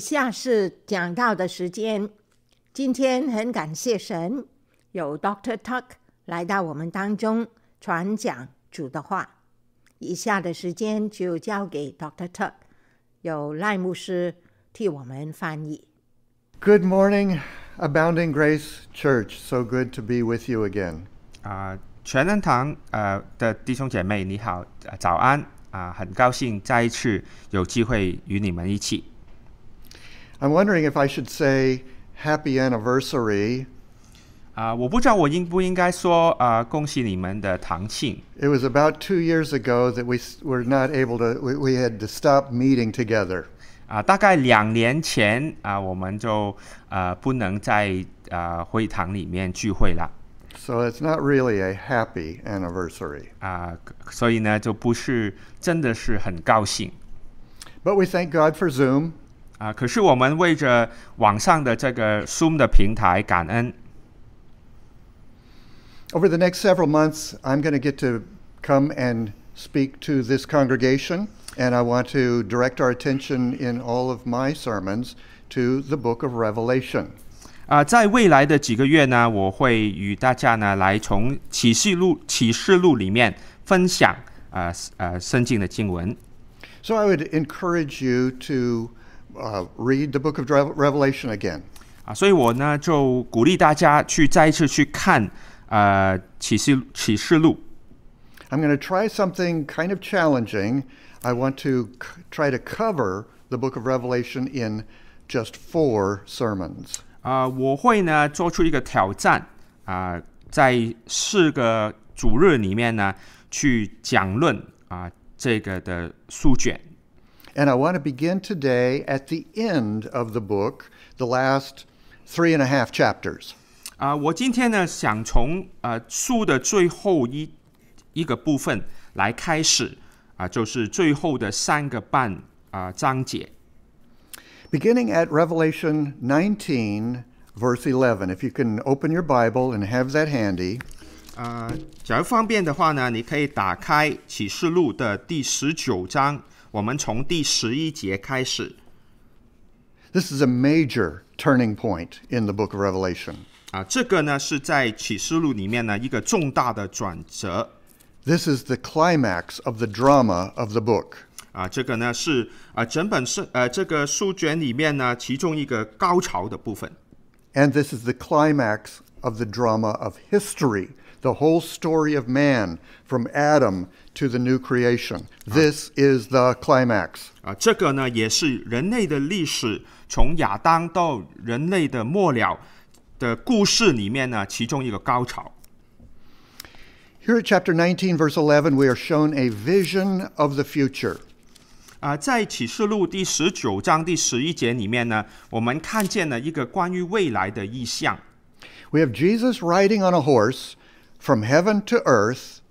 以下是讲到的时间。今天很感谢神，有 Doctor Tuck 来到我们当中传讲主的话。以下的时间就交给 Doctor Tuck，有赖牧师替我们翻译。Good morning, Abounding Grace Church. So good to be with you again. 啊、全人堂呃的弟兄姐妹，你好，呃早安啊、很高兴再一次有机会与你们一起 I'm wondering if I should say happy anniversary. 啊、我不知道我应不应该说啊、恭喜你们的堂庆 It was about two years ago that we s- were not able to, we, we had to stop meeting together. 啊、大概两年前啊、我们就呃不能在啊、会堂里面聚会了 So it's not really a happy anniversary. 啊、所以呢就不是真的是很高兴 But we thank God for Zoom. 啊、可是我们为着网上的这个 Zoom 的平台感恩 Over the next several months, I'm going to get to come and speak to this congregation, and I want to direct our attention in all of my sermons to the book of Revelation. 啊、在未来的几个月呢，我会与大家呢来从启示录启示录里面分享啊呃圣经的经文 So I would encourage you to uh, read the book of Rev- Revelation again. 啊，所以我呢就鼓励大家去再一次去看呃启示启示录 I'm going to try something kind of challenging. I want to c- try to cover the book of Revelation in just four sermons. 啊、我会呢做出一个挑战啊、在四个主日里面呢去讲论啊、这个的书卷 And I want to begin today at the end of the book, the last three and a half chapters. 啊、我今天呢想从呃书的最后一一个部分来开始啊、就是最后的三个半啊、章节 Beginning at Revelation 19, verse 11. If you can open your Bible and have that handy. 啊、假如方便的话呢，你可以打开启示录的第十九章， 我们从第十一节开始 This is a major turning point in the book of Revelation. 啊、这个呢是在启示录里面呢一个重大的转折 This is the climax of the drama of the book. 啊、这个呢是啊、整本是呃这个书卷里面呢其中一个高潮的部分。 And this is the climax of the drama of history, the whole story of man from Adam to the new creation. This is the climax. 啊，这个呢也是人类的历史，从亚当到人类的末了的故事里面呢，其中一个高潮。 Here at chapter 19, verse 11, we are shown a vision of the future. 啊，在启示录第十九章第十一节里面呢，我们看见了一个关于未来的意象。 We have Jesus riding on a horse from heaven to earth,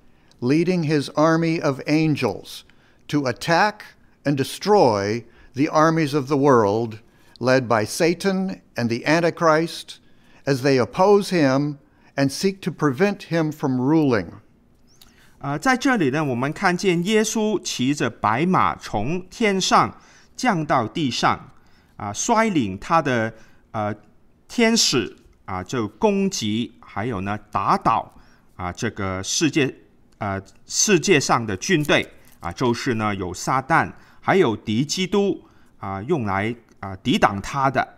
leading his army of angels to attack and destroy the armies of the world, led by Satan and the Antichrist, as they oppose him and seek to prevent him from ruling. 啊，在这里呢，我们看见耶稣骑着白马从天上降到地上，啊，率领他的呃天使 啊，就攻击，还有呢打倒啊这个世界呃世界上的军队啊，就是呢有撒旦，还有敌基督啊，用来啊抵挡他的。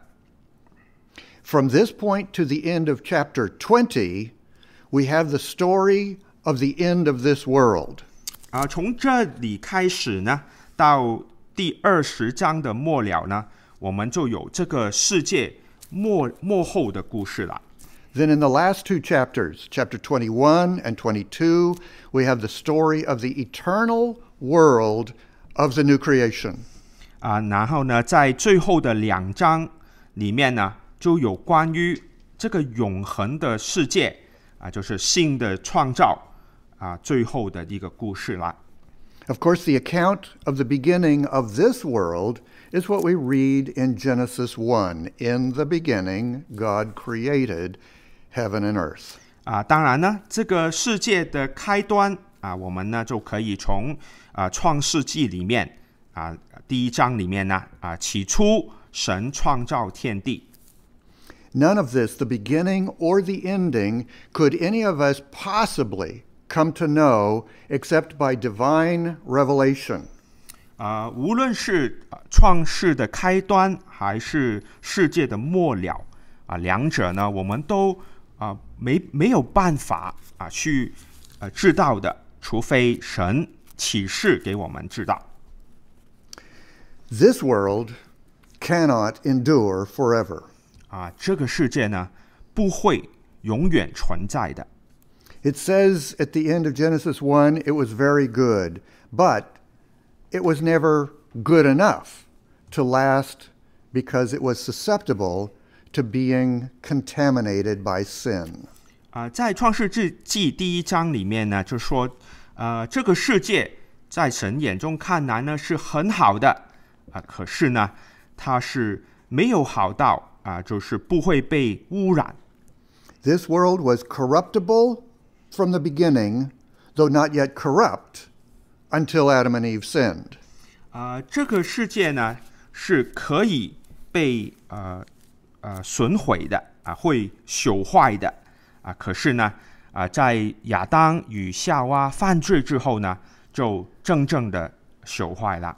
From this point to the end of chapter twenty, we have the story of the end of this world. 啊，从这里开始呢，到第二十章的末了呢，我们就有这个世界 末末后的故事了。 Then in the last two chapters, chapter 21 and 22, we have the story of the eternal world of the new creation. 啊，然后呢，在最后的两章里面呢，就有关于这个永恒的世界啊，就是新的创造啊，最后的一个故事了。 Of course, the account of the beginning of this world is what we read in Genesis 1. In the beginning, God created heaven and earth. 啊，当然呢，这个世界的开端啊，我们呢就可以从啊创世纪里面啊第一章里面呢啊起初 神创造天地。 None of this, the beginning or the ending, could any of us possibly come to know except by divine revelation. 啊、无论是呃创世的开端，还是世界的末了，啊、两者呢，我们都啊、没没有办法啊、去呃知道的，除非神启示给我们知道。This world cannot endure forever. 啊、这个世界呢不会永远存在的。It says at the end of Genesis 1 it was very good, but it was never good enough to last because it was susceptible to being contaminated by sin. 啊、在创世纪记第一章里面呢，就说，呃，这个世界在神眼中看来呢是很好的，啊、可是呢，它是没有好到啊、就是不会被污染。 This world was corruptible from the beginning, though not yet corrupt until Adam and Eve sinned. 啊、这个世界呢是可以被呃呃损毁的啊、会朽坏的啊、可是呢啊、在亚当与夏娃犯罪之后呢，就真正的朽坏了。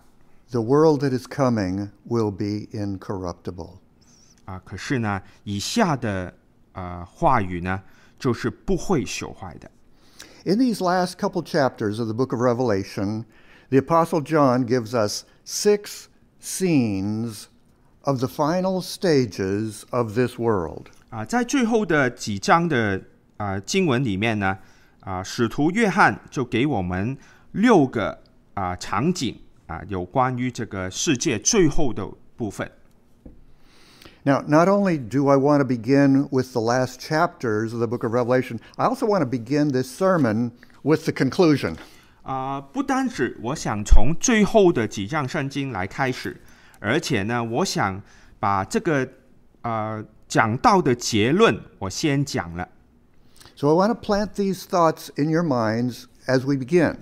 The world that is coming will be incorruptible. 啊，可是呢，以下的呃话语呢，就是不会朽坏的。 In these last couple chapters of the book of Revelation, the Apostle John gives us six scenes of the final stages of this world. 啊，在最后的几章的啊经文里面呢，啊，使徒约翰就给我们六个啊场景啊，有关于这个世界最后的部分。 Now, not only do I want to begin with the last chapters of the book of Revelation, I also want to begin this sermon with the conclusion. 啊、不单止我想从最后的几章圣经来开始，而且呢，我想把这个呃讲到的结论我先讲了。So I want to plant these thoughts in your minds as we begin.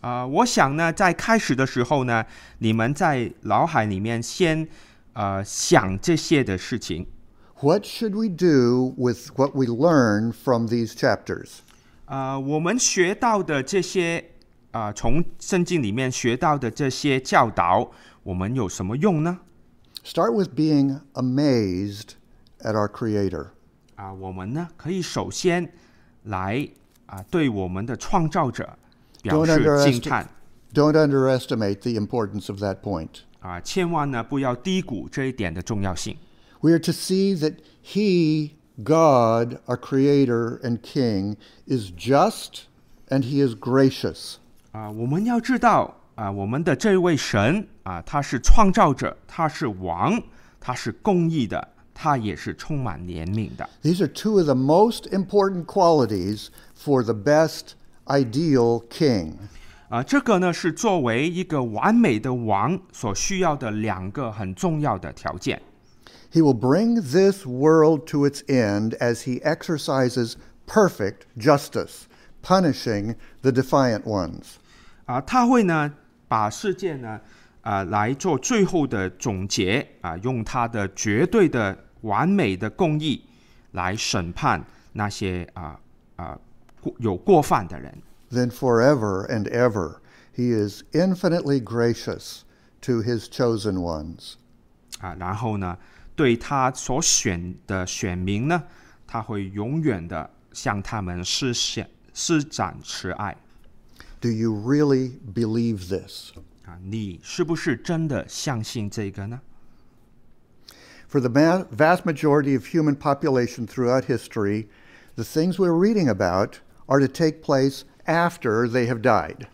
啊、我想呢，在开始的时候呢，你们在脑海里面先呃想这些的事情。 What should we do with what we learn from these chapters? 呃，我们学到的这些啊、从圣经里面学到的这些教导，我们有什么用呢？ Start with being amazed at our Creator. 啊、我们呢可以首先来啊、对我们的创造者表 Don't 示 underestimate- 惊叹 Don't underestimate the importance of that point. 啊、千万呢不要低估这一点的重要性。 We are to see that He, God, our Creator and King, is just and He is gracious. 啊、我们要知道啊、我们的这位神啊、他是创造者，他是王，他是公义的，他也是充满怜悯的。 These are two of the most important qualities for the best ideal king. 啊、这个呢是作为一个完美的王所需要的两个很重要的条件。He will bring this world to its end as he exercises perfect justice, punishing the defiant ones. 啊、他会呢把世界呢啊、来做最后的总结啊、用他的绝对的完美的公义来审判那些啊啊、过有过犯的人。Then forever and ever, he is infinitely gracious to his chosen ones. 啊，然后呢，对他所选的选民呢，他会永远的向他们施显施展慈爱 Do you really believe this? 啊！你是不是真的相信这个呢？ For the ma- vast majority of human population throughout history, the things we're reading about are to take place after they have died.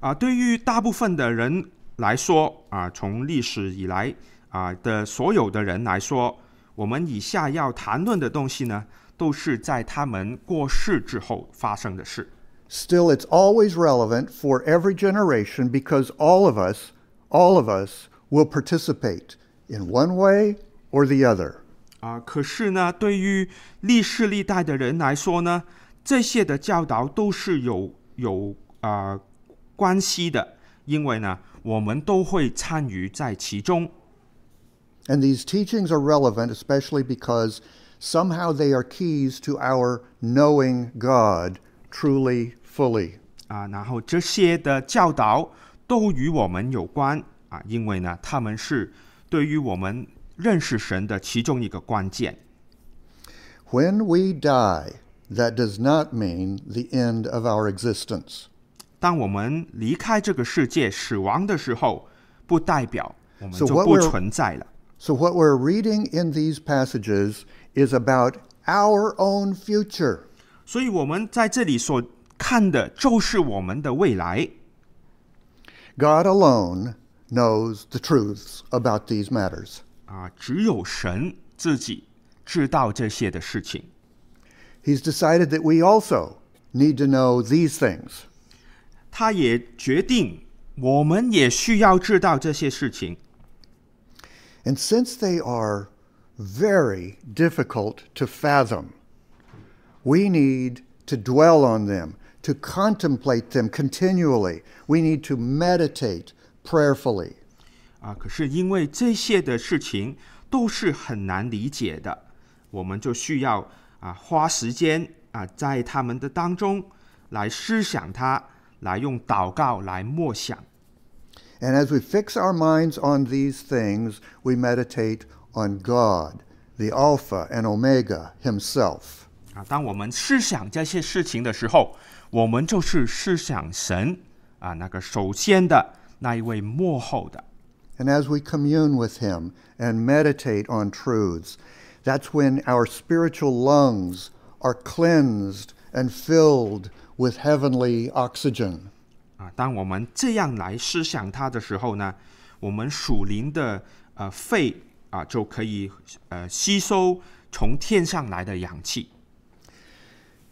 啊，对于大部分的人来说啊，从历史以来啊的所有的人来说，我们以下要谈论的东西呢，都是在他们过世之后发生的事。 Still, it's always relevant for every generation because all of us, all of us will participate in one way or the other. 啊，可是呢，对于历世历代的人来说呢， 这些的教导都是有有啊、关系的，因为呢，我们都会参与在其中。And these teachings are relevant, especially because somehow they are keys to our knowing God truly, fully. 啊，然后这些的教导都与我们有关啊，因为呢，他们是对于我们认识神的其中一个关键。When we die, that does not mean the end of our existence. 当我们离开这个世界、死亡的时候，不代表我们 So 就 what 不 we're- 存在了。 So, what we're reading in these passages is about our own future. 所以我们在这里所看的就是我们的未来。 God alone knows the truths about these matters. 啊，只有神自己知道这些的事情。 He's decided that we also need to know these things. 他也决定，我们也需要知道这些事情。 And since they are very difficult to fathom, we need to dwell on them, to contemplate them continually. We need to meditate prayerfully. 啊，可是因为这些的事情都是很难理解的，我们就需要 啊花时间啊在他们的当中来思想它，来用祷告来默想。 And as we fix our minds on these things, we meditate on God, the Alpha and Omega Himself. 啊，当我们思想这些事情的时候，我们就是思想神啊，那个首先的那一位幕后的。 And as we commune with Him and meditate on truths, that's when our spiritual lungs are cleansed and filled with heavenly oxygen. 啊，当我们这样来思想它的时候呢，我们属灵的呃肺啊就可以呃吸收从天上来的氧气。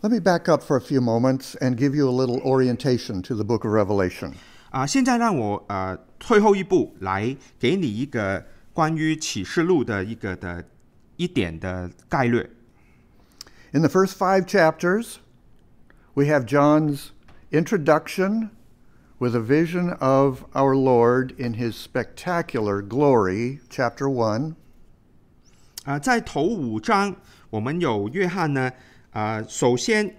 Let me back up for a few moments and give you a little orientation to the book of Revelation. 啊，现在让我呃退后一步，来给你一个关于启示录的一个的 一点的概略。 In the first five chapters, we have John's introduction with a vision of our Lord in his spectacular glory, chapter 1. 啊、在头五章，我们有约翰呢，啊，首先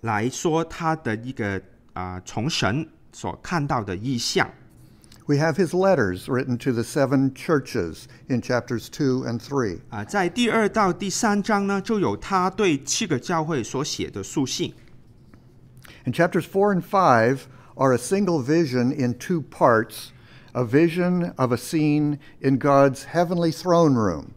来说他的一个啊、从神所看到的意象。 We have his letters written to the seven churches in chapters 2 and 3. 啊，在第二到第三章呢，就有他对七个教会所写的书信。 And chapters 4 and 5 are a single vision in two parts a vision of a scene in God's heavenly throne room,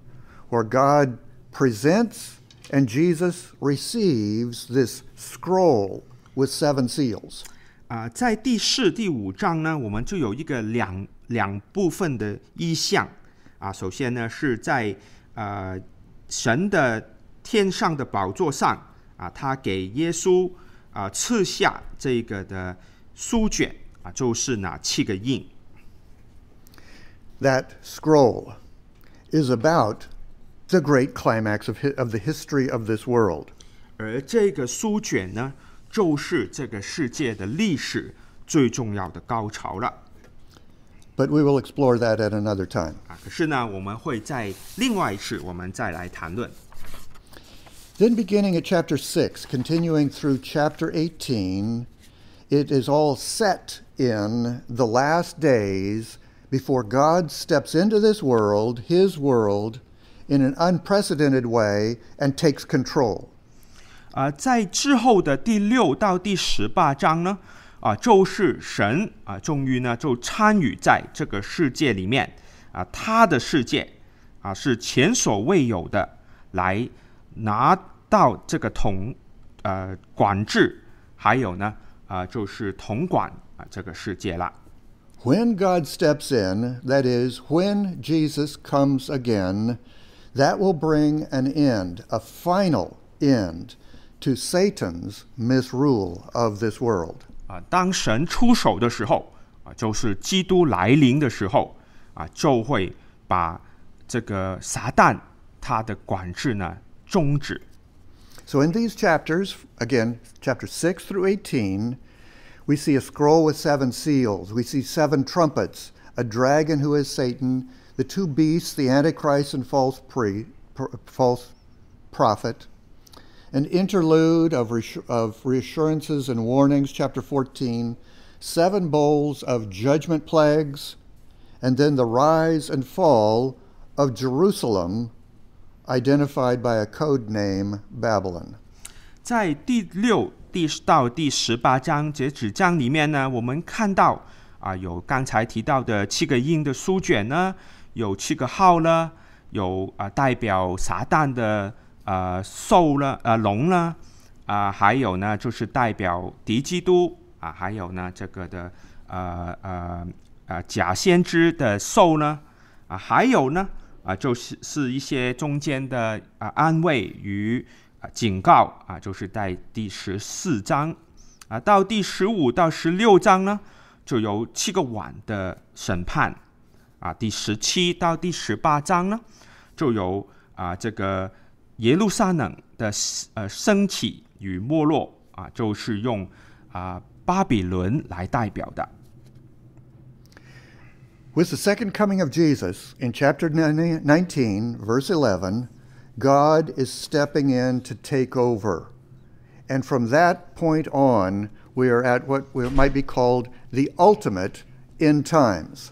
where God presents and Jesus receives this scroll with seven seals. 啊，在第四、第五章呢，我们就有一个两两部分的意象。啊，首先呢是在呃神的天上的宝座上啊，他给耶稣啊赐下这个的书卷啊，就是哪七个印。That scroll is about the great climax of, of the history of this world. 而这个书卷呢，就是这个世界的历史最重要的高潮了。 But we will explore that at another time. 啊，可是呢，我们会在另外一次我们再来谈论。 Then, beginning at chapter 6, continuing through chapter 18, it is all set in the last days before God steps into this world, his world, in an unprecedented way and takes control. 啊，在之后的第六到第十八章呢，啊，就是神啊，终于呢就参与在这个世界里面啊，他的世界啊是前所未有的，来拿到这个统呃管制，还有呢啊就是统管啊这个世界了。When God steps in, that is, when Jesus comes again, that will bring an end, a final end, to Satan's misrule of this world. 啊，当神出手的时候啊，就是基督来临的时候啊，就会把这个撒旦他的管制呢终止。 So in these chapters, again, chapter 6 through 18, we see a scroll with seven seals. We see seven trumpets, a dragon who is Satan, the two beasts, the Antichrist and false, pre, pr- false prophet, an interlude of, reassu- of reassurances and warnings, chapter 14, seven bowls of judgment plagues, and then the rise and fall of Jerusalem, identified by a code name Babylon. 在第六第到第十八章这纸章里面呢，我们看到啊，有刚才提到的七个印的书卷呢，有七个号呢，有啊代表撒旦的 呃兽呢呃龙呢，啊还有呢就是代表敌基督啊，还有呢这个的呃呃呃假先知的兽呢，啊还有呢啊就是是一些中间的啊安慰与。啊，警告啊，就是在第十四章啊，到第十五到十六章呢，就有七个碗的审判啊，第十七到第十八章呢，就有啊这个耶路撒冷的呃升起与没落啊，就是用啊巴比伦来代表的。 With the second coming of Jesus in chapter 19, verse 11, God is stepping in to take over. And from that point on, we are at what we might be called the ultimate end times.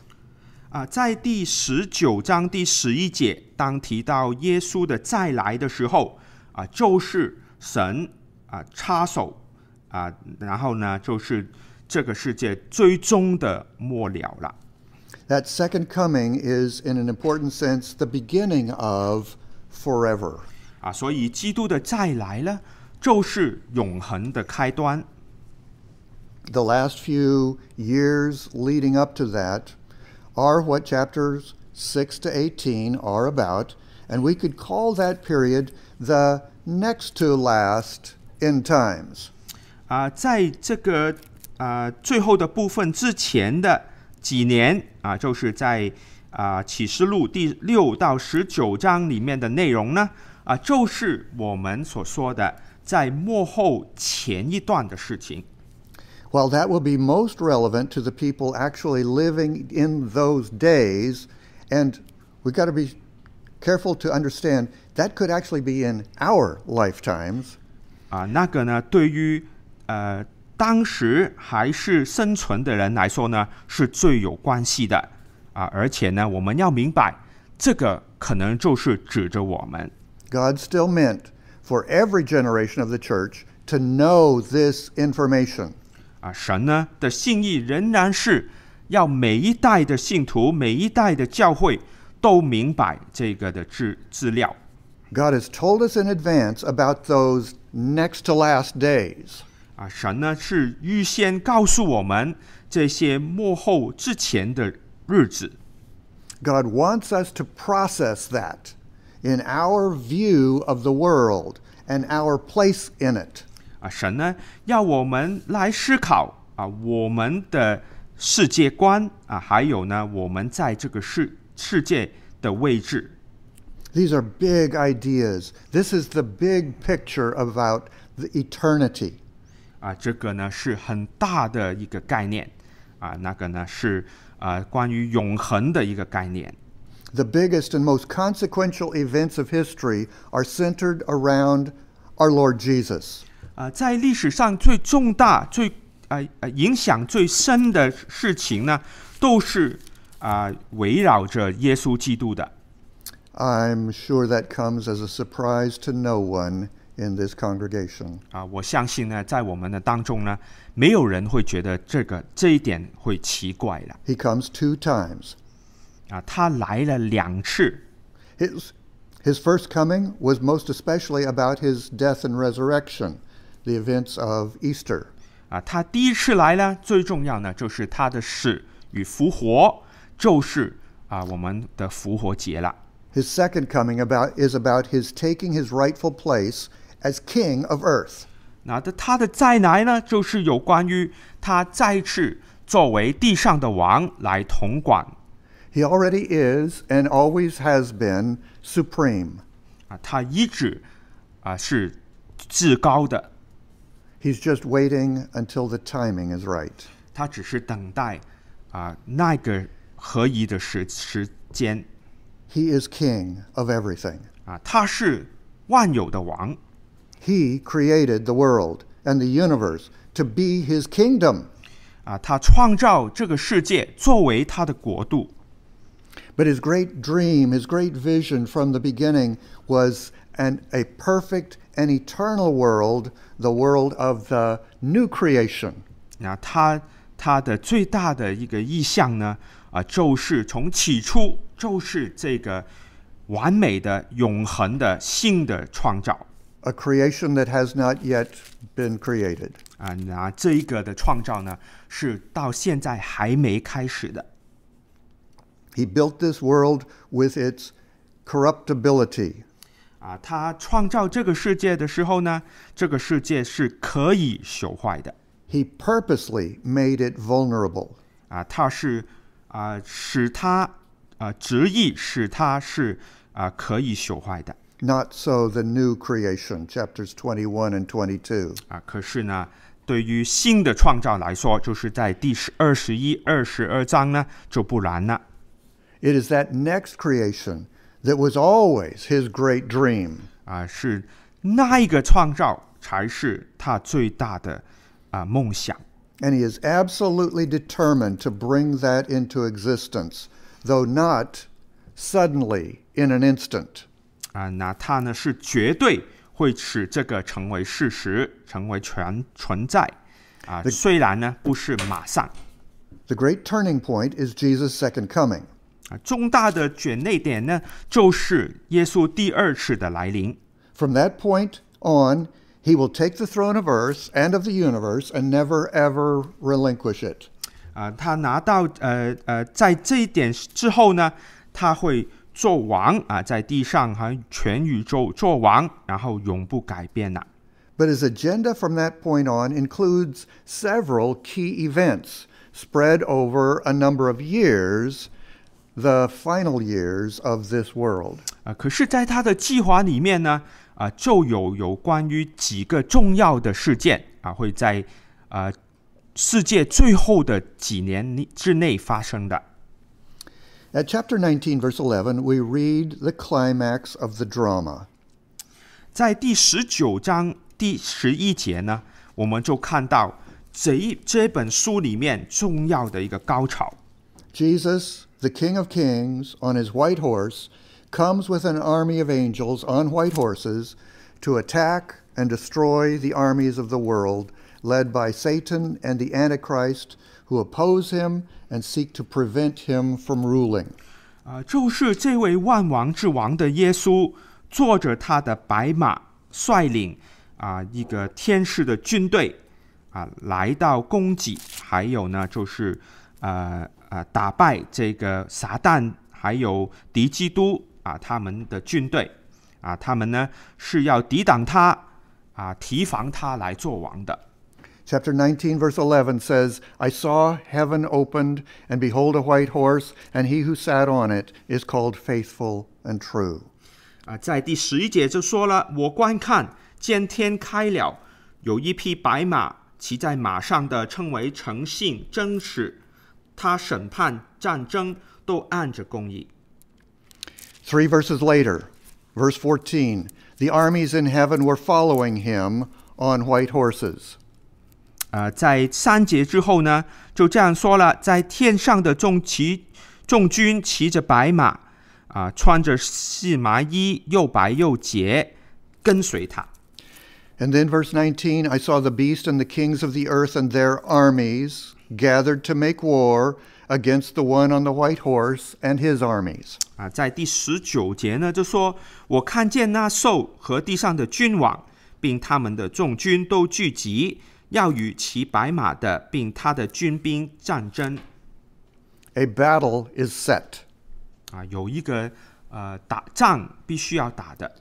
啊，在第十九章第十一节，当提到耶稣的再来的时候，啊，就是神啊插手啊，然后呢，就是这个世界最终的末了了。That second coming is, in an important sense, the beginning of forever. 啊，所以基督的再来呢，就是永恒的开端。The last few years leading up to that are what chapters 6 to 18 are about, and we could call that period the next to last end times. 啊，在这个啊最后的部分之前的几年啊，就是在啊启示录第六到十九章里面的内容呢，啊，就是我们所说的在幕后前一段的事情。 While that will be most relevant to the people actually living in those days, and we've got to be careful to understand that could actually be in our lifetimes. 啊，那个呢，对于呃当时还是生存的人来说呢，是最有关系的啊，而且呢，我们要明白，这个可能就是指着我们 God still meant for every generation of the church to know this information. 啊，神呢的心意仍然是要每一代的信徒、每一代的教会都明白这个的资资料 God has told us in advance about those next to last days. 啊，神呢是预先告诉我们这些幕后之前的日子。God wants us to process that in our view of the world and our place in it. 啊，神呢要我们来思考啊，我们的世界观啊，还有呢，我们在这个世世界的位置 These are big ideas. This is the big picture about the eternity. 啊，这个呢是很大的一个概念啊，那个呢是啊关于永恒的一个概念 The biggest and most consequential events of history are centered around our Lord Jesus. 啊，在历史上最重大、最呃呃影响最深的事情呢，都是啊围绕着耶稣基督的。I'm sure that comes as a surprise to no one in this congregation. 啊，我相信呢，在我们的当中呢，没有人会觉得这个这一点会奇怪的。He comes two times. 啊，他来了两次 His, his first coming was most especially about his death and resurrection, the events of Easter. 啊，他第一次来呢，最重要呢就是他的死与复活，就是啊我们的复活节了。 His second coming about is about his taking his rightful place as king of earth. 那的他的再来呢，就是有关于他再次作为地上的王来统管 He already is and always has been supreme. 啊，他一直啊是至高的， He's just waiting until the timing is right. 他只是等待啊那个 合一的时时间 He is king of everything. 啊，他是万有的王 He created the world and the universe to be his kingdom. 啊，他创造这个世界作为他的国度 But his great dream, his great vision from the beginning was an, a perfect and eternal world, the world of the new creation. 那他他的最大的一个意向呢，啊，就是从起初就是这个完美的、永恒的新的创造 a creation that has not yet been created. 啊，那这一个的创造呢，是到现在还没开始的 He built this world with its corruptibility, 啊。他创造这个世界的时候呢，这个世界是可以朽坏的 he purposely made it vulnerable. 啊，他是啊使他啊执意使他是啊可以朽坏的 Not so the new creation, chapters twenty one and twenty two. 啊。可是呢，对于新的创造来说，就是在第十二十一、二十二章呢就不然了 It is that next creation that was always his great dream. 啊，是那一个创造才是他最大的啊梦想 And he is absolutely determined to bring that into existence, though not suddenly in an instant. 啊。那他呢是绝对会使这个成为事实，成为全存在啊。虽然呢不是马上 The great turning point is Jesus' second coming. 啊，重大的转捩点呢就是耶稣第二次的来临。From that point on, he will take the throne of earth and of the universe and never ever relinquish it. 啊，他拿到呃呃，在这一点之后呢，他会做王啊，在地上和全宇宙做王，然后永不改变了。But his agenda from that point on includes several key events spread over a number of years, the final years of this world. 啊，可是，在他的计划里面呢，啊，就有有关于几个重要的事件啊，会在啊世界最后的几年里之内发生的。 At chapter 19, verse 11, we read the climax of the drama. 在第十九章第十一节呢，我们就看到这一这本书里面重要的一个高潮。 Jesus, the King of Kings, on his white horse, comes with an army of angels on white horses to attack and destroy the armies of the world, led by Satan and the Antichrist, who oppose him and seek to prevent him from ruling. 啊，就是这位万王之王的耶稣，坐着他的白马，率领啊一个天使的军队啊来到攻击，还有呢就是呃 呃打败这个撒旦，还有敌基督啊他们的军队啊，他们呢是要抵挡他啊，提防他来做王的。Chapter 19, verse 11 says, I saw heaven opened, and behold, a white horse, and he who sat on it is called faithful and true. 啊，在第十一节就说了：“我观看，见天开了，有一匹白马，骑在马上的称为诚信真实，他审判战争都按着公义。 Three verses later, verse 14, the armies in heaven were following him on white horses. 啊，在三节之后呢，就这样说了：在天上的众骑众军骑着白马，啊，穿着细麻衣，又白又洁，跟随他。 And then, verse 19, I saw the beast and the kings of the earth and their armies gathered to make war against the one on the white horse and his armies. 啊，在第十九节呢，就说我看见那兽和地上的君王，并他们的众军都聚集，要与骑白马的，并他的军兵战争。 A battle is set. 啊，有一个呃打仗必须要打的。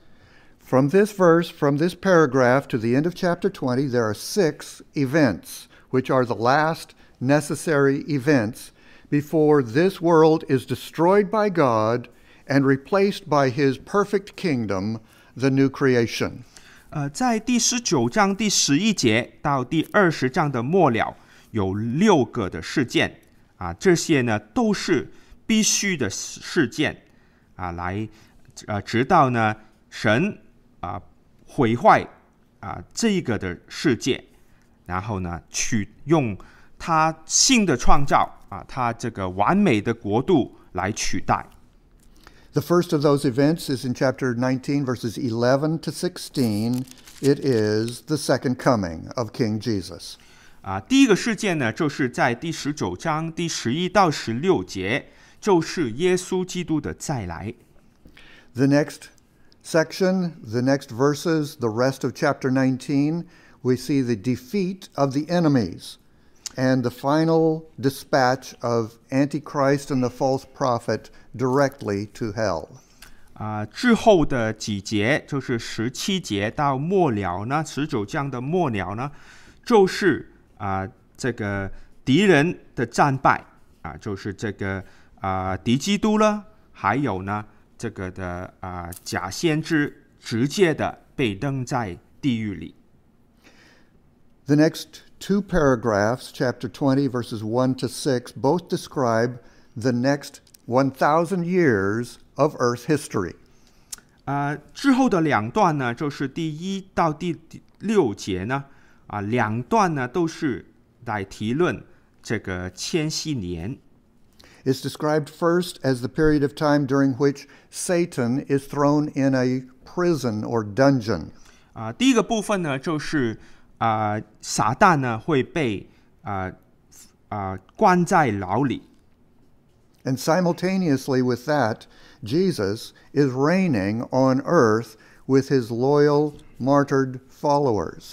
From this verse, from this paragraph to the end of chapter 20, there are six events, which are the last necessary events before this world is destroyed by God and replaced by his perfect kingdom, the new creation. 呃，在第十九章第十一节到第二十章的末了，有六个的事件啊，这些呢都是 必须的事事件啊，来呃，直到呢神啊毁坏啊这个的世界，然后呢取用 他新的创造啊，他这个完美的国度来取代。 The first of those events is in chapter 19, verses 11 to 16. It is the second coming of King Jesus. 啊，第一个事件呢，就是在第十九章第十一到十六节，就是耶稣基督的再来。 The next section, the next verses, the rest of chapter 19, we see the defeat of the enemies and the final dispatch of Antichrist and the false prophet directly to hell. 啊，之后的几节就是十七节到末了呢，十九章的末了呢，就是啊这个敌人的战败啊，就是这个啊敌基督了，还有呢这个的啊假先知直接的被扔在地狱里。 The next two paragraphs, chapter 20, verses 1 to 6, both describe the next 1,000 years of Earth history. 啊，之后的两段呢，就是第一到第第六节呢，啊，两段呢都是来提论这个千禧年。 It's described first as the period of time during which Satan is thrown in a prison or dungeon. 啊，第一个部分呢，就是 啊，撒旦呢会被啊啊关在牢里 And simultaneously with that, Jesus is reigning on earth with his loyal, martyred followers.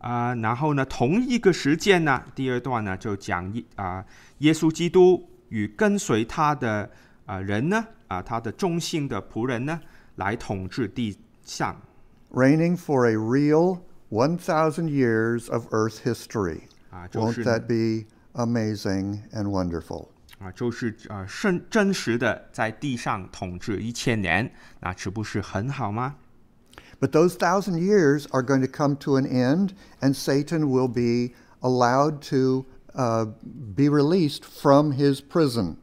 啊，然后呢，同一个时间呢，第二段呢就讲一啊耶稣基督与跟随他的啊人呢啊他的忠心的仆人呢来统治地上。reigning for a real 1,000 years of Earth history. 啊，就 Won't 是 that be amazing and wonderful? 啊，就是啊，真真实的在地上统治一千年，那岂不是很好吗？ But those thousand years are going to come to an end, and Satan will be allowed to uh, be released from his prison.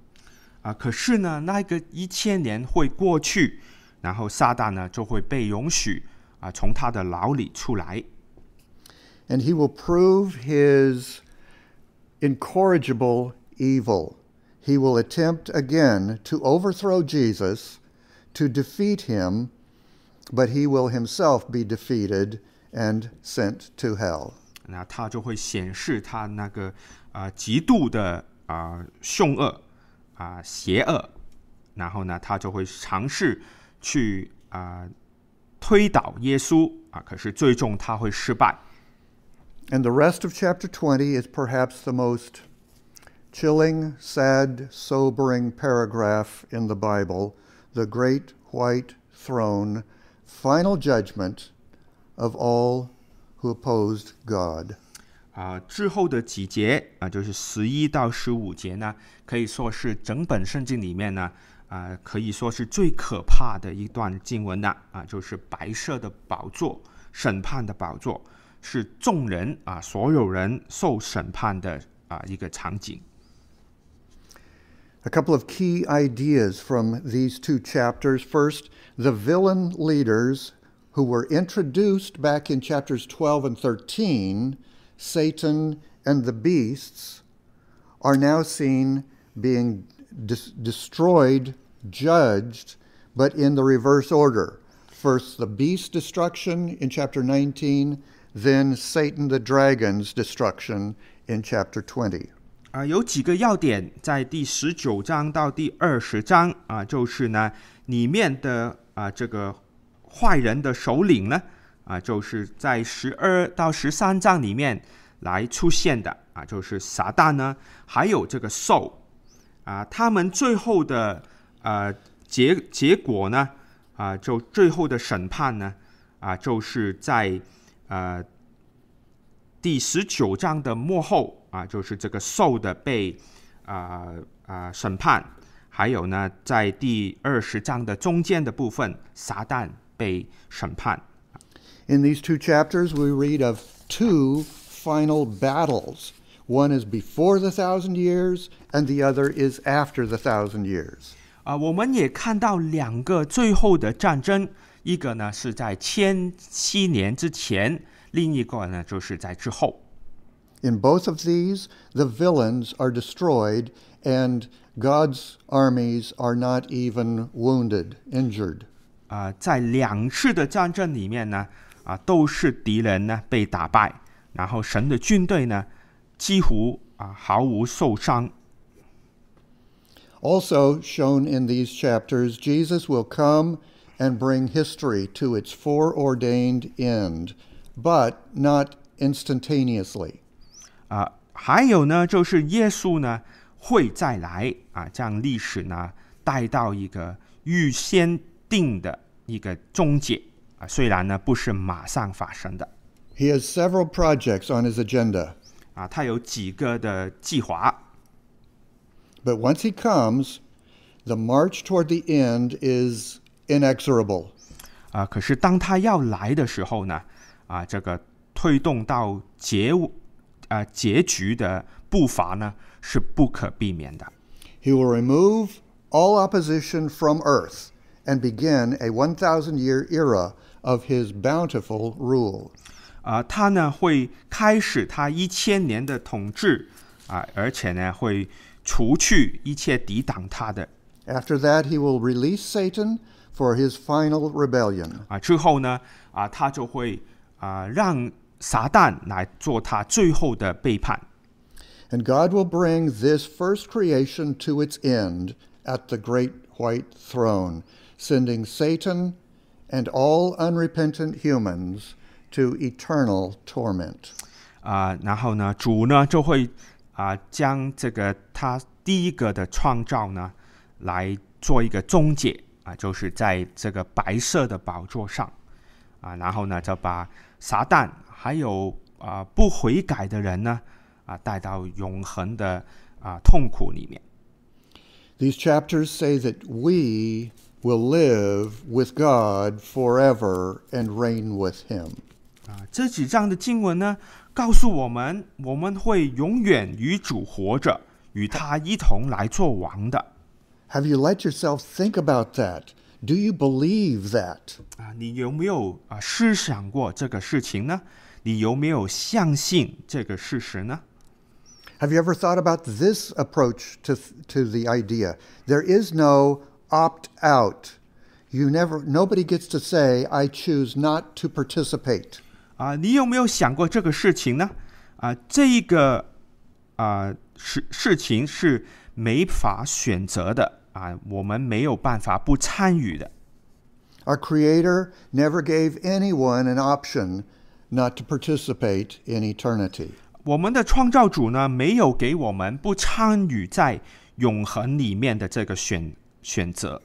啊，可是呢，那个一千年会过去，然后撒旦呢就会被容许啊从他的牢里出来 And he will prove his incorrigible evil. He will attempt again to overthrow Jesus, to defeat him, but he will himself be defeated and sent to hell. 那他就会显示他那个啊、极度的啊、凶恶啊、邪恶，然后呢，他就会尝试去啊、推倒耶稣啊，可是最终他会失败。 And the rest of chapter 20 is perhaps the most chilling, sad, sobering paragraph in the Bible the great white throne, final judgment of all who opposed God. 啊、之后的几节啊、就是十一到十五节呢，可以说是整本圣经里面呢，啊、可以说是最可怕的一段经文了啊、就是白色的宝座，审判的宝座， 是众人啊、所有人受审判的啊、一个场景。 A couple of key ideas from these two chapters. First, the villain leaders who were introduced back in chapters 12 and 13, Satan and the beasts, are now seen being dis- destroyed, judged, but in the reverse order. First, the beast destruction in chapter 19, then Satan the dragon's destruction in chapter 20. 啊、有几个要点在第十九章到第二十章啊、就是呢里面的啊、这个坏人的首领呢啊、就是在十二到十三章里面来出现的啊、就是撒旦呢，还有这个兽啊、他们最后的呃结结果呢啊、就最后的审判呢啊、就是在 呃第十九章的幕后啊，就是这个兽的被啊啊、审判，还有呢，在第二十章的中间的部分，撒旦被审判。 In these two chapters, we read of two final battles One is before the thousand years, and the other is after the thousand years. 啊、我们也看到两个最后的战争， 一个呢是在千七年之前，另一个呢就是在之后。 In both of these, the villains are destroyed, and God's armies are not even wounded, injured. 啊、在两次的战争里面呢，啊、都是敌人呢被打败，然后神的军队呢几乎啊、毫无受伤。 Also shown in these chapters, Jesus will come and bring history to its foreordained end, but not instantaneously. 啊、还有呢，就是耶稣呢会再来啊，将历史呢带到一个预先定的一个终结啊，虽然呢不是马上发生的 He has several projects on his agenda, 啊，他有几个的计划 but once he comes, the march toward the end is inexorable. 啊，可是当他要来的时候呢，啊，这个推动到结啊结局的步伐呢是不可避免的 He will remove all opposition from earth and begin a 1,000 year era of his bountiful rule. 啊，他呢会开始他一千年的统治啊，而且呢会除去一切抵挡他的 After that, he will release Satan for his final rebellion. 啊，之后呢啊，他就会啊让撒旦来做他最后的背叛 And God will bring this first creation to its end at the great white throne, sending Satan and all unrepentant humans to eternal torment. 啊，然后呢主呢就会啊将这个他第一个的创造呢来做一个终结 啊，就是在这个白色的宝座上啊，然后呢就把撒旦还有啊不悔改的人呢啊带到永恒的啊痛苦里面 These chapters say that we will live with God forever and reign with Him. 啊。这几章的经文呢告诉我们，我们会永远与主活着，与他一同来做王的 Have you let yourself think about that? Do you believe that? 啊。你有没有啊思想过这个事情呢？你有没有相信这个事实呢？ Have you ever thought about this approach to, to the idea? There is no opt out. You never nobody gets to say I choose not to participate. 啊，你有没有想过这个事情呢？啊，这一个啊事事情是没法选择的 啊，我们没有办法不参与的 Our creator never gave anyone an option not to participate in eternity. 我们的创造主呢，没有给我们不参与在永恒里面的这个选选择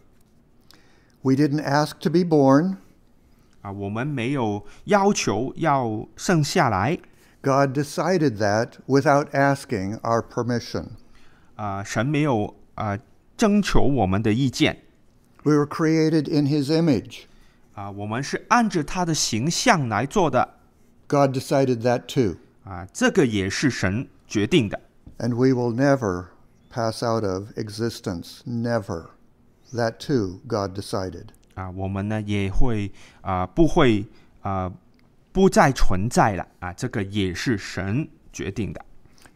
We didn't ask to be born. 啊，我们没有要求要生下来 God decided that without asking our permission. 啊，神没有啊征求我们的意见 We were created in his image. 啊，我们是按着他的形象来做的 God decided that too. 啊，这个也是神决定的。 And we will never pass out of existence. Never. That too, God decided. 啊，我们呢也会啊不会啊不再存在了啊，这个也是神决定的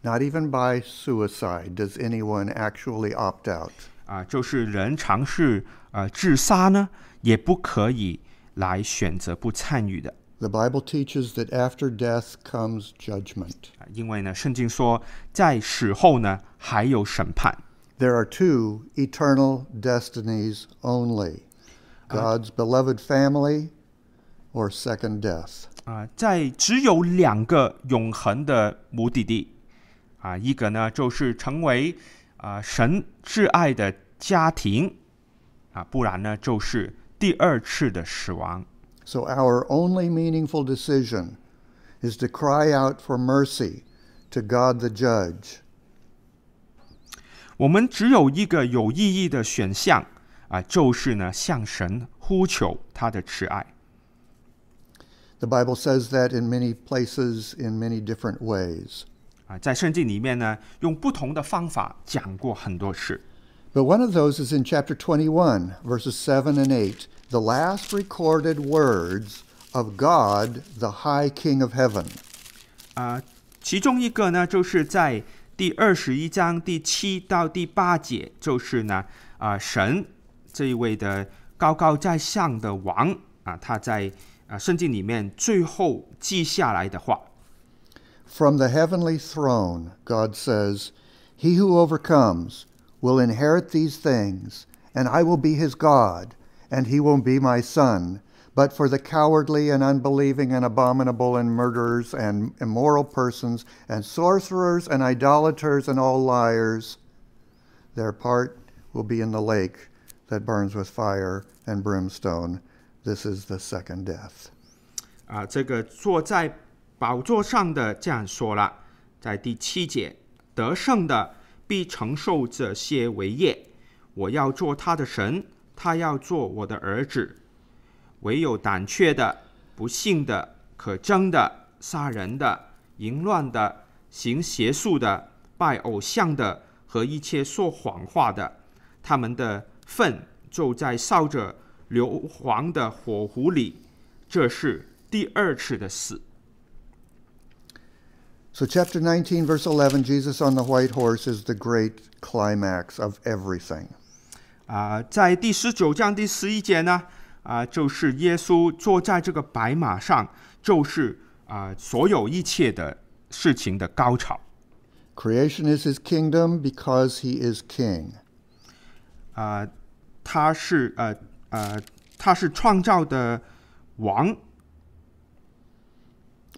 Not even by suicide does anyone actually opt out. 啊，就是人尝试呃自杀呢，也不可以来选择不参与的 The Bible teaches that after death comes judgment. 啊，因为呢圣经说在死后呢还有审判 There are two eternal destinies only God's beloved family or second death. 啊，在只有两个永恒的目的地啊，一个呢就是成为啊神挚爱的家庭啊，不然呢就是第二次的死亡 So our only meaningful decision is to cry out for mercy to God the judge. 我们只有一个有意义的选项啊，就是呢向神呼求他的慈爱 The Bible says that in many places, in many different ways. 啊，在圣经里面呢，用不同的方法讲过很多事。But one of those is in chapter twenty one, verses seven and eight, the last recorded words of God, the high King of heaven. 啊、其中一个呢，就是在第二十一章第七到第八节，就是呢，啊、神这一位的高高在上的王啊，他在啊、圣经里面最后记下来的话 From the heavenly throne, God says, He who overcomes will inherit these things, and I will be his God, and he will be my son. But for the cowardly and unbelieving and abominable and murderers and immoral persons and sorcerers and idolaters and all liars, their part will be in the lake that burns with fire and brimstone. This is the second death. 啊、这个坐在 宝座上的这样说了，在第七节，得胜的必承受这些为业，我要做他的神，他要做我的儿子。唯有胆怯的、不信的、可憎的、杀人的、淫乱的、行邪术的、拜偶像的和一切说谎话的，他们的粪就在烧着硫磺的火湖里。这是第二次的死。So, chapter 19, verse 11, Jesus on the white horse is the great climax of everything. 啊、在第十九章第十一节呢，啊、就是耶稣坐在这个白马上，就是啊、所有一切的事情的高潮。 Creation is his kingdom because he is king. 啊、他是呃呃，他是创造的王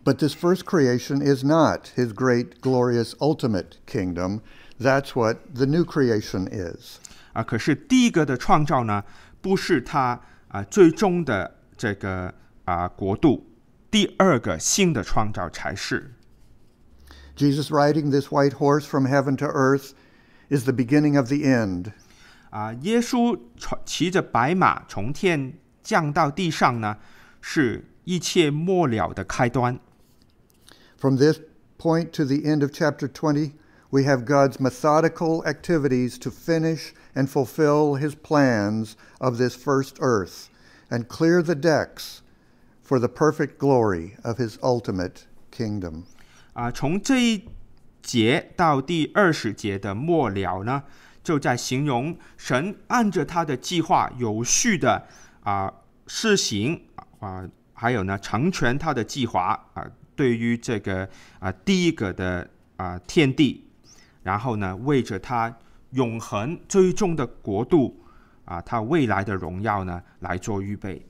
But this first creation is not his great, glorious, ultimate kingdom. That's what the new creation is. 啊、可是第一个的创造呢，不是他啊、最终的这个啊、国度，第二个新的创造才是。 Jesus riding this white horse from heaven to earth is the beginning of the end. 啊，耶稣从骑着白马从天降到地上呢，是一切末了的开端。 From this point to the end of chapter 20, we have God's methodical activities to finish and fulfill his plans of this first earth and clear the decks for the perfect glory of his ultimate kingdom. 啊，从这一节到第二十节的末了呢，就在形容神按着他的计划有序的啊施行啊，还有呢成全他的计划啊， 对于这个啊第一个的啊天地，然后呢为着他永恒最终的国度啊，他未来的荣耀呢来做预备。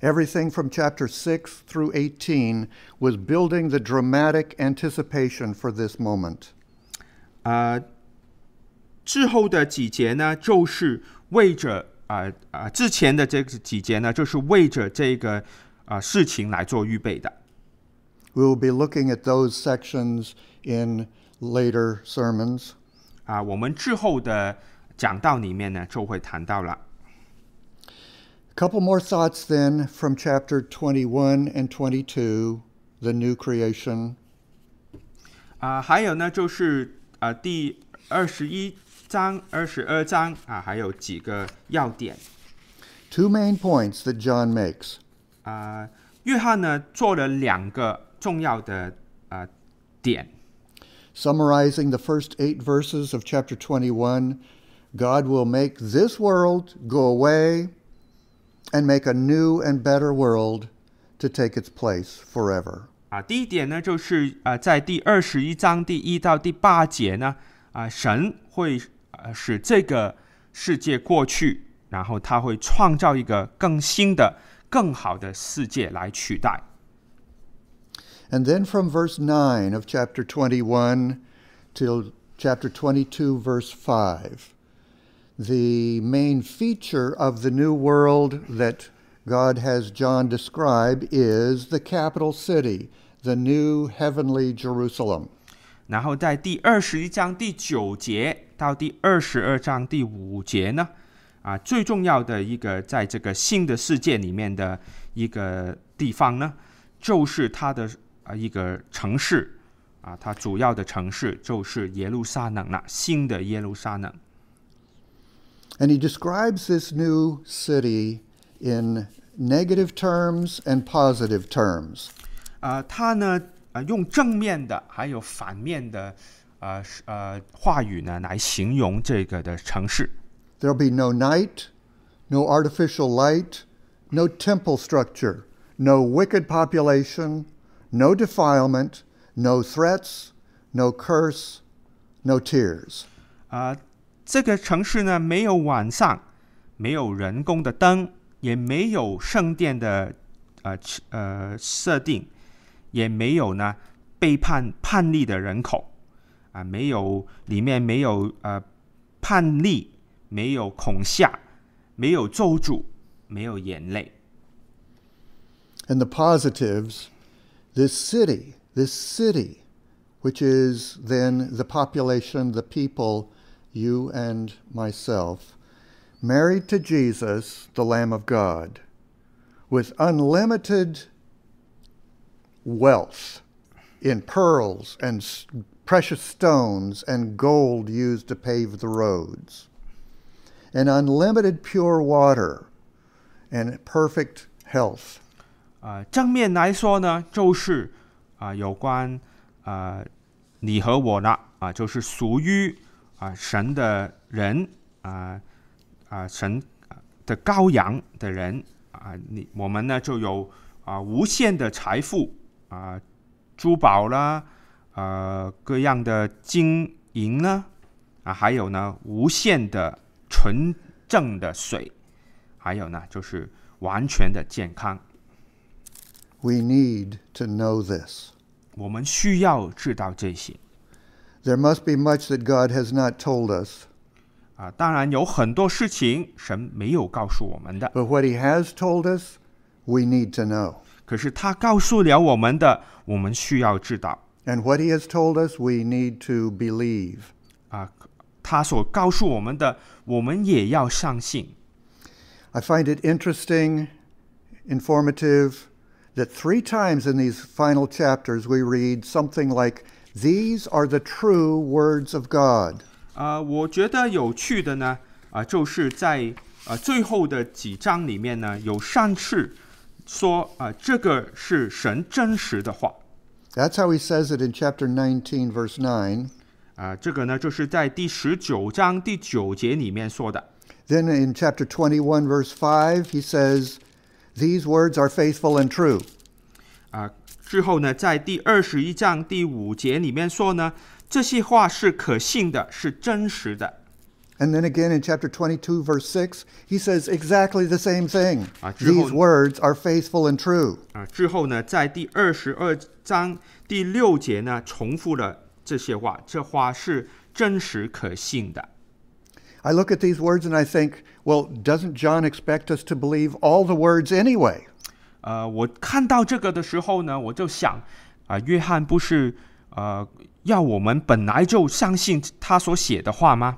Everything from chapter 6 through 18 was building the dramatic anticipation for this moment. 呃，之后的几节呢，就是为着啊啊、之前的这个几节呢，就是为着这个啊、事情来做预备的。We will be looking at those sections in later sermons. 啊、我们之后的讲道里面呢，就会谈到了。 A couple more thoughts then from chapter 21 and 22, the new creation. 啊、还有呢，就是啊、第二十一章、二十二章啊、还有几个要点 Two main points that John makes. 啊、约翰呢做了两个 重要的啊、点 Summarizing the first eight verses of chapter 21, God will make this world go away and make a new and better world to take its place forever. 啊，第一点呢，就是呃，在第二十一章第一到第八节呢，啊、神会呃使这个世界过去，然后他会创造一个更新的、更好的世界来取代。 And then from verse 9 of chapter 21 till chapter 22, verse 5, the main feature of the new world that God has John describe is the capital city, the new heavenly Jerusalem. 然后在第二十一章第九节到第二十二章第五节呢，啊，最重要的一个在这个新的世界里面的一个地方呢，就是它的 啊一个城市啊，它主要的城市就是耶路撒冷了，新的耶路撒冷。And he describes this new city in negative terms and positive terms. 呃，他呢，呃，用正面的还有反面的，呃是呃话语呢来形容这个的城市。There'll be no night, no artificial light, no temple structure, no wicked population, no defilement, no threats, no curse, no tears. 啊、这个城市呢，没有晚上，没有人工的灯，也没有圣殿的呃吃呃设定，也没有呢背叛叛逆的人口啊、没有里面没有呃叛逆，没有恐吓，没有咒诅，没有眼泪。 And the positives, this city, this city, which is then the population, the people, you and myself, married to Jesus, the Lamb of God, with unlimited wealth in pearls and precious stones and gold used to pave the roads, and unlimited pure water and perfect health. 啊，正面来说呢，就是啊、有关啊、你和我呢啊、就是属于啊、神的人啊啊、神的羔羊的人啊、你我们呢就有啊、无限的财富啊、珠宝啦，呃各样的金银呢啊，还有呢无限的纯正的水，还有呢就是完全的健康。We need to know this. 我们需要知道这些 There must be much that God has not told us, 啊。当然有很多事情神没有告诉我们的， but what He has told us, we need to know. 可是他告诉了我们的，我们需要知道 And what He has told us, we need to believe. 啊。他所告诉我们的，我们也要相信 I find it interesting, informative, that three times in these final chapters we read something like, These are the true words of God. 啊。我觉得有趣的呢啊，就是在啊最后的几章里面呢，有三次说啊，这个是神真实的话 That's how He says it in chapter 19, verse 9. 啊。这个呢，就是在第十九章第九节里面说的。 Then in chapter 21, verse 5, He says, These words are faithful and true. 啊，之后呢，在第二十一章第五节里面说呢，这些话是可信的，是真实的。 And then again in chapter 22, verse 6, he says exactly the same thing. Ah, 之后- These words are faithful and true. 啊，之后呢，在第二十二章第六节呢，重复了这些话，这话是真实可信的。 I look at these words and I think, well, doesn't John expect us to believe all the words anyway? 呃，我看到这个的时候呢，我就想，啊、约翰不是呃要我们本来就相信他所写的话吗？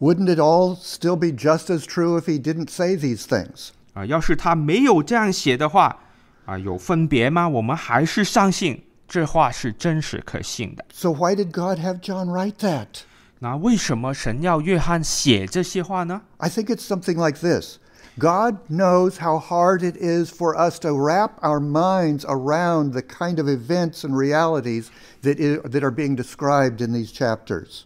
Wouldn't it all still be just as true if he didn't say these things? 啊、要是他没有这样写的话，啊、有分别吗？我们还是相信这话是真实可信的。 So why did God have John write that? 那为什么神要约翰写这些话呢？ I think it's something like this. God knows how hard it is for us to wrap our minds around the kind of events and realities that, i- that are being described in these chapters.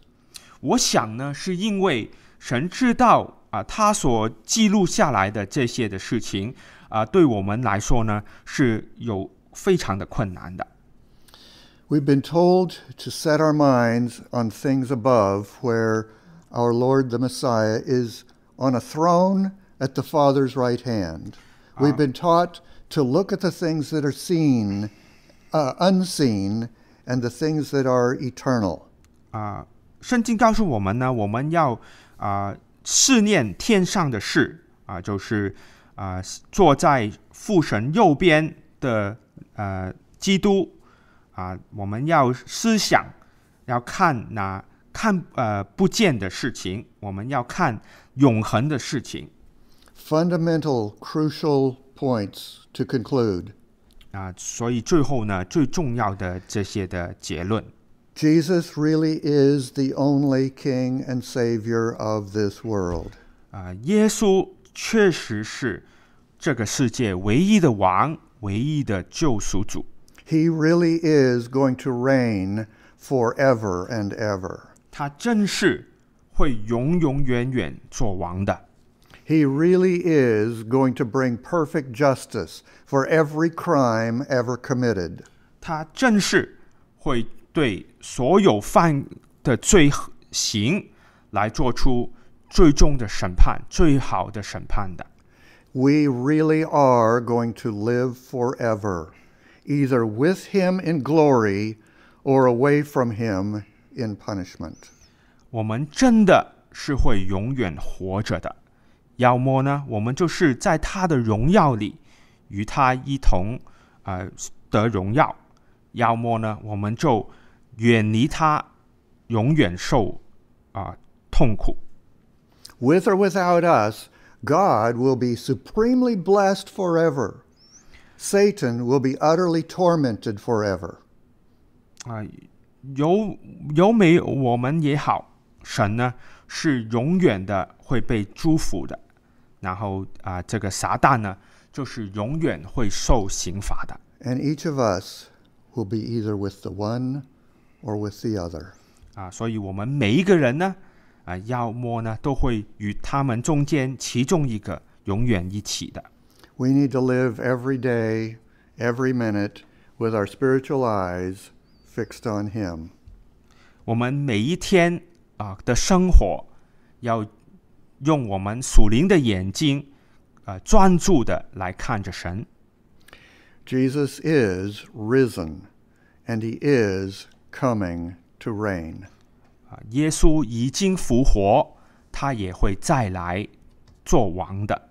我想呢，是因为神知道啊，他所记录下来的这些的事情啊，对我们来说呢是有非常的困难的。 We've been told to set our minds on things above, where our Lord the Messiah is on a throne at the Father's right hand. We've been taught to look at the things that are seen, uh, unseen, and the things that are eternal. 啊，圣经告诉我们呢，我们要啊思念天上的事啊，就是啊坐在父神右边的呃基督 啊，我们要思想，要看哪看呃不见的事情，我们要看永恒的事情 Fundamental, crucial points to conclude. 啊，所以最后呢，最重要的这些的结论 Jesus really is the only King and Savior of this world. 啊、耶稣确实是这个世界唯一的王，唯一的救赎主。He really is going to reign forever and ever. 他真是会永永远远做王的。 He really is going to bring perfect justice for every crime ever committed. 他正是会对所有犯的罪行来做出最终的审判、最好的审判的。 We really are going to live forever, either with Him in glory or away from Him in punishment. 我们真的是会永远活着的，要么呢，我们就是在他的荣耀里与他一同呃得荣耀；要么呢，我们就远离他，永远受啊、痛苦。 With or without us, God will be supremely blessed forever. Satan will be utterly tormented forever. 啊、有有没有我们也好，神呢是永远的会被祝福的，然后啊、这个撒旦呢就是永远会受刑罚的。And each of us will be either with the one or with the other. 啊，所以我们每一个人呢，啊，要么呢都会与他们中间其中一个永远一起的。We need to live every day, every minute, with our spiritual eyes fixed on Him. 我们每一天啊的生活，要用我们属灵的眼睛，啊，专注的来看着神。 Jesus is risen, and He is coming to reign. 啊，耶稣已经复活，他也会再来做王的。